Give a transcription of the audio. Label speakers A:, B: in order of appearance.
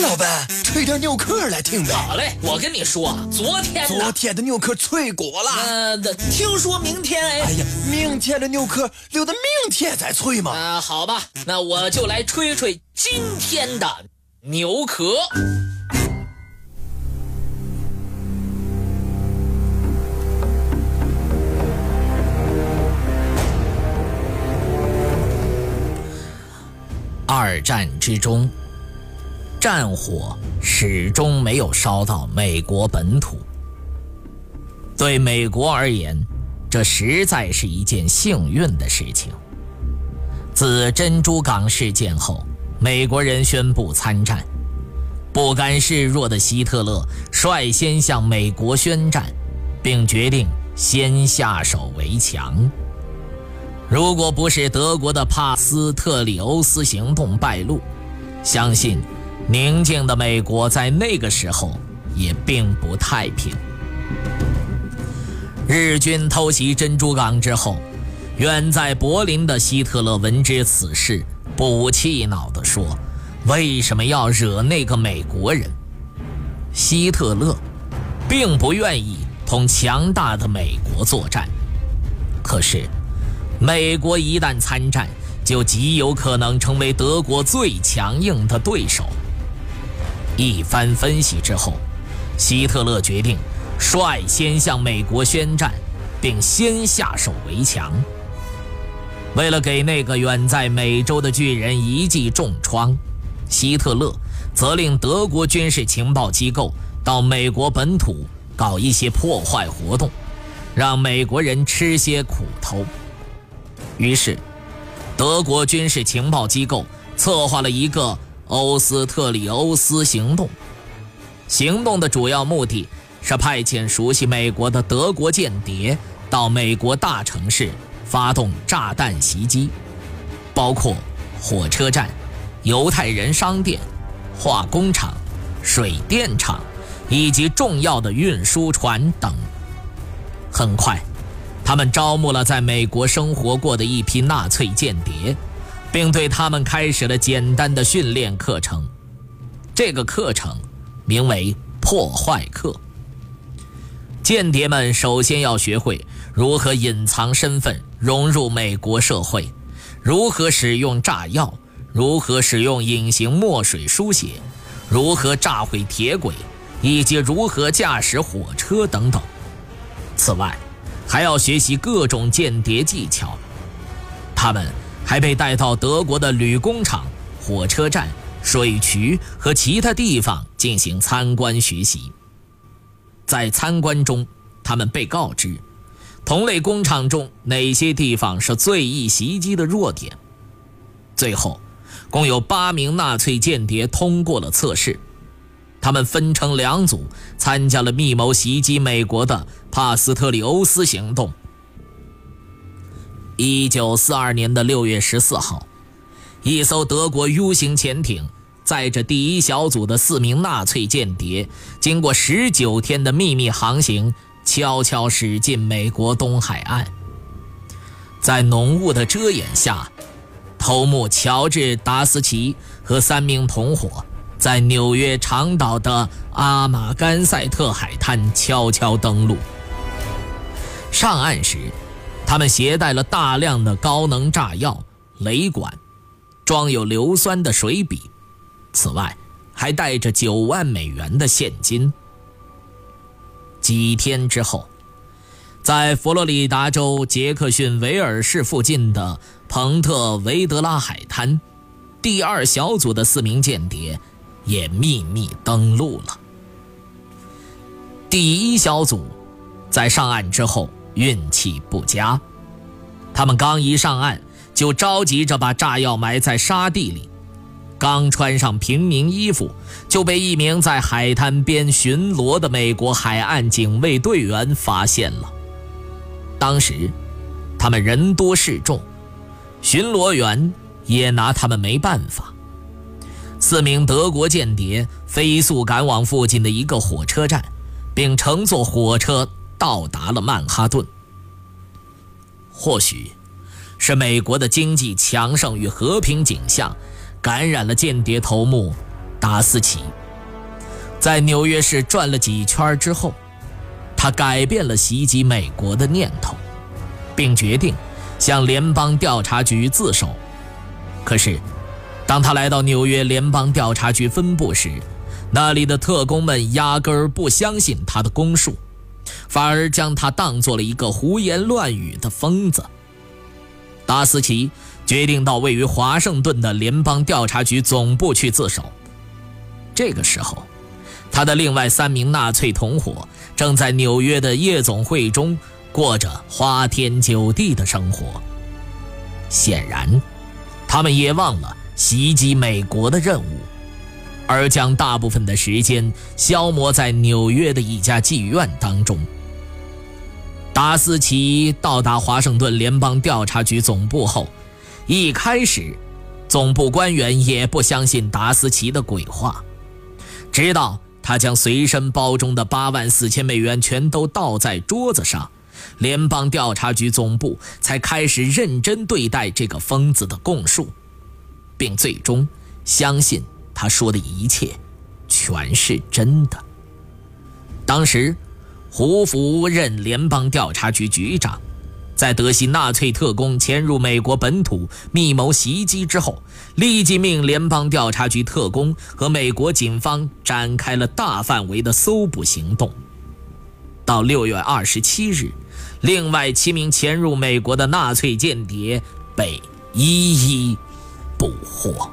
A: 老板，吹点牛壳来听呗。
B: 好嘞，我跟你说，昨天
A: 昨天的牛壳吹过了。
B: 呃，听说明天哎。
A: 哎呀，明天的牛壳留到明天再吹嘛。
B: 啊，好吧，那我就来吹吹今天的牛壳。二战之中，战火始终没有烧到美国本土。对美国而言，这实在是一件幸运的事情。自珍珠港事件后，美国人宣布参战，不甘示弱的希特勒率先向美国宣战，并决定先下手为强。如果不是德国的帕斯特里欧斯行动败露，相信宁静的美国在那个时候也并不太平。日军偷袭珍珠港之后，远在柏林的希特勒闻知此事，不气恼地说：“为什么要惹那个美国人？”希特勒并不愿意同强大的美国作战，可是。美国一旦参战，就极有可能成为德国最强硬的对手。一番分析之后，希特勒决定率先向美国宣战，并先下手为强。为了给那个远在美洲的巨人一记重创，希特勒责令德国军事情报机构到美国本土搞一些破坏活动，让美国人吃些苦头。于是，德国军事情报机构策划了一个欧斯特里欧斯行动。行动的主要目的是派遣熟悉美国的德国间谍到美国大城市发动炸弹袭击，包括火车站、犹太人商店、化工厂、水电厂以及重要的运输船等。很快。他们招募了在美国生活过的一批纳粹间谍，并对他们开始了简单的训练课程。这个课程名为“破坏课”。间谍们首先要学会如何隐藏身份，融入美国社会；如何使用炸药；如何使用隐形墨水书写；如何炸毁铁轨，以及如何驾驶火车等等。此外，还要学习各种间谍技巧，他们还被带到德国的铝工厂、火车站、水渠和其他地方进行参观学习。在参观中，他们被告知同类工厂中哪些地方是最易袭击的弱点。最后，共有八名纳粹间谍通过了测试。他们分成两组，参加了密谋袭击美国的帕斯特里欧斯行动。一九四二年的六月十四号，一艘德国 U 型潜艇载着第一小组的四名纳粹间谍，经过十九天的秘密航行，悄悄驶进美国东海岸。在浓雾的遮掩下，头目乔治·达斯奇和三名同伙。在纽约长岛的阿马甘塞特海滩悄悄登陆。上岸时，他们携带了大量的高能炸药、雷管、装有硫酸的水笔，此外还带着九万美元的现金。几天之后，在佛罗里达州杰克逊维尔市附近的彭特维德拉海滩，第二小组的四名间谍。也秘密登陆了。第一小组在上岸之后运气不佳，他们刚一上岸就着急着把炸药埋在沙地里，刚穿上平民衣服就被一名在海滩边巡逻的美国海岸警卫队员发现了。当时他们人多势众，巡逻员也拿他们没办法。四名德国间谍飞速赶往附近的一个火车站，并乘坐火车到达了曼哈顿。或许，是美国的经济强盛与和平景象，感染了间谍头目达斯奇。在纽约市转了几圈之后，他改变了袭击美国的念头，并决定向联邦调查局自首。可是，当他来到纽约联邦调查局分部时，那里的特工们压根儿不相信他的供述，反而将他当做了一个胡言乱语的疯子。达斯奇决定到位于华盛顿的联邦调查局总部去自首。这个时候，他的另外三名纳粹同伙正在纽约的夜总会中过着花天酒地的生活。显然，他们也忘了袭击美国的任务，而将大部分的时间消磨在纽约的一家妓院当中。达斯奇到达华盛顿联邦调查局总部后，一开始，总部官员也不相信达斯奇的鬼话，直到他将随身包中的八万四千美元全都倒在桌子上，联邦调查局总部才开始认真对待这个疯子的供述，并最终相信他说的一切全是真的。当时。胡佛任联邦调查局局长，在得悉纳粹特工潜入美国本土密谋袭击之后，立即命联邦调查局特工和美国警方展开了大范围的搜捕行动。到六月二十七日，另外七名潜入美国的纳粹间谍被一一捕获。